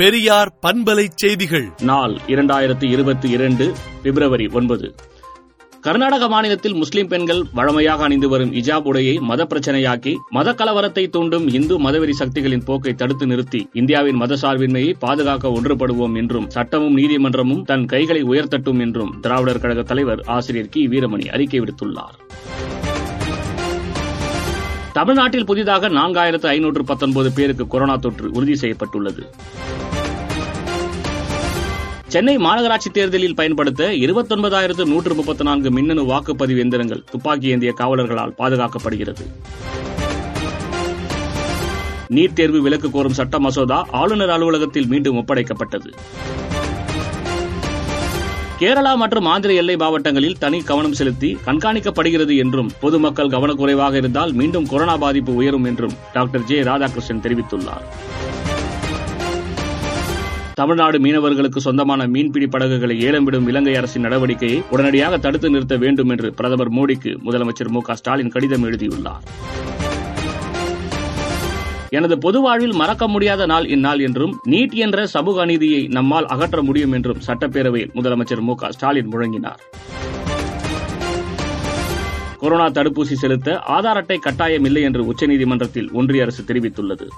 பெரியார் பண்பலை செய்திகள். நாள் இரண்டாயிரத்தி இருபத்தி இரண்டு பிப்ரவரி ஒன்பது. கர்நாடக மாநிலத்தில் முஸ்லிம் பெண்கள் வழமையாக அணிந்து வரும் இஜாப் உடையை மத பிரச்சனையாக்கி மத கலவரத்தை தூண்டும் இந்து மதவெறி சக்திகளின் போக்கை தடுத்து நிறுத்தி இந்தியாவின் மதசார்பின்மையை பாதுகாக்க ஒன்றுபடுவோம் என்றும் சட்டமும் நீதிமன்றமும் தன் கைகளை உயர்த்தட்டும் என்றும் திராவிடர் கழக தலைவர் ஆசிரியர் கி. வீரமணி அறிக்கை விடுத்துள்ளார். தமிழ்நாட்டில் புதிதாக நான்காயிரத்து ஐநூற்று பத்தொன்பது பேருக்கு கொரோனா தொற்று உறுதி செய்யப்பட்டுள்ளது. சென்னை மாநகராட்சி தேர்தலில் பயன்படுத்த இருபத்தொன்பதாயிரத்து நூற்று முப்பத்தி நான்கு மின்னணு வாக்குப்பதிவு எந்திரங்கள் துப்பாக்கி ஏந்திய காவலர்களால் பாதுகாக்கப்படுகிறது. நீட் தேர்வு விலக்கு கோரும் சட்ட மசோதா ஆளுநர் அலுவலகத்தில் மீண்டும் ஒப்படைக்கப்பட்டது. கேரளா மற்றும் ஆந்திர எல்லை மாவட்டங்களில் தனி கவனம் செலுத்தி கண்காணிக்கப்படுகிறது என்றும் பொதுமக்கள் கவனக்குறைவாக இருந்தால் மீண்டும் கொரோனா பாதிப்பு உயரும் என்றும் டாக்டர் ஜே ராதாகிருஷ்ணன் தெரிவித்துள்ளார். தமிழ்நாடு மீனவர்களுக்கு சொந்தமான மீன்பிடி படகுகளை ஏலம் விடும் இலங்கை அரசின் நடவடிக்கையை உடனடியாக தடுத்து நிறுத்த வேண்டும் என்று பிரதமர் மோடிக்கு முதலமைச்சர் மு ஸ்டாலின் கடிதம் எழுதியுள்ளார். எனது பொது வாழ்வில் மறக்க முடியாத நாள் இந்நாள் என்றும் நீட் என்ற சமூக அநீதியை நம்மால் அகற்ற முடியும் என்றும் சட்டப்பேரவையில் முதலமைச்சர் மு ஸ்டாலின் முழங்கினார். கொரோனா தடுப்பூசி செலுத்த ஆதார் அட்டை கட்டாயம் இல்லை என்று உச்சநீதிமன்றத்தில் ஒன்றிய அரசு தெரிவித்துள்ளது.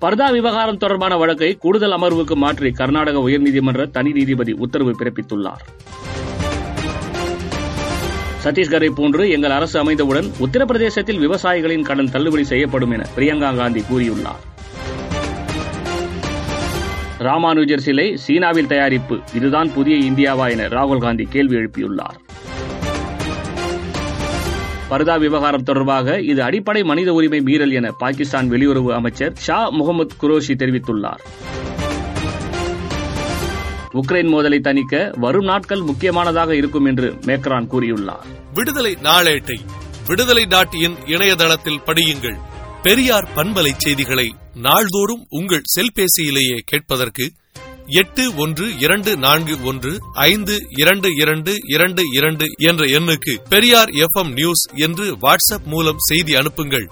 பர்தா விவகாரம் தொடர்பான வழக்கை கூடுதல் அமர்வுக்கு மாற்றி கர்நாடக உயர்நீதிமன்ற தனி நீதிபதி உத்தரவு பிறப்பித்துள்ளார். சத்தீஸ்கரை போன்று எங்கள் அரசு அமைந்தவுடன் உத்தரப்பிரதேசத்தில் விவசாயிகளின் கடன் தள்ளுபடி செய்யப்படும் என பிரியங்கா காந்தி கூறியுள்ளார். ராமானுஜர் சிலை சீனாவில் தயாரிப்பு. இதுதான் புதிய இந்தியாவா என ராகுல் காந்தி கேள்வி எழுப்பியுள்ளார். பர்தா விவகாரம் தொடர்பாக இது அடிப்படை மனித உரிமை மீறல் என பாகிஸ்தான் வெளியுறவு அமைச்சர் ஷா முகமது குரோஷி தெரிவித்துள்ளார். உக்ரைன் மோதலை தணிக்க வரும் நாட்கள் முக்கியமானதாக இருக்கும் என்று மேக்ரான் கூறியுள்ளார். விடுதலை நாளேட்டை விடுதலை டாட் இன் இணையதளத்தில் படியுங்கள். பெரியார் பண்பலை செய்திகளை நாள்தோறும் உங்கள் செல்பேசியிலேயே கேட்பதற்கு எட்டு ஒன்று இரண்டு நான்கு ஒன்று ஐந்து இரண்டு இரண்டு இரண்டு இரண்டு என்ற எண்ணுக்கு பெரியார் எஃப் நியூஸ் என்று வாட்ஸ்அப் மூலம் செய்தி அனுப்புங்கள்.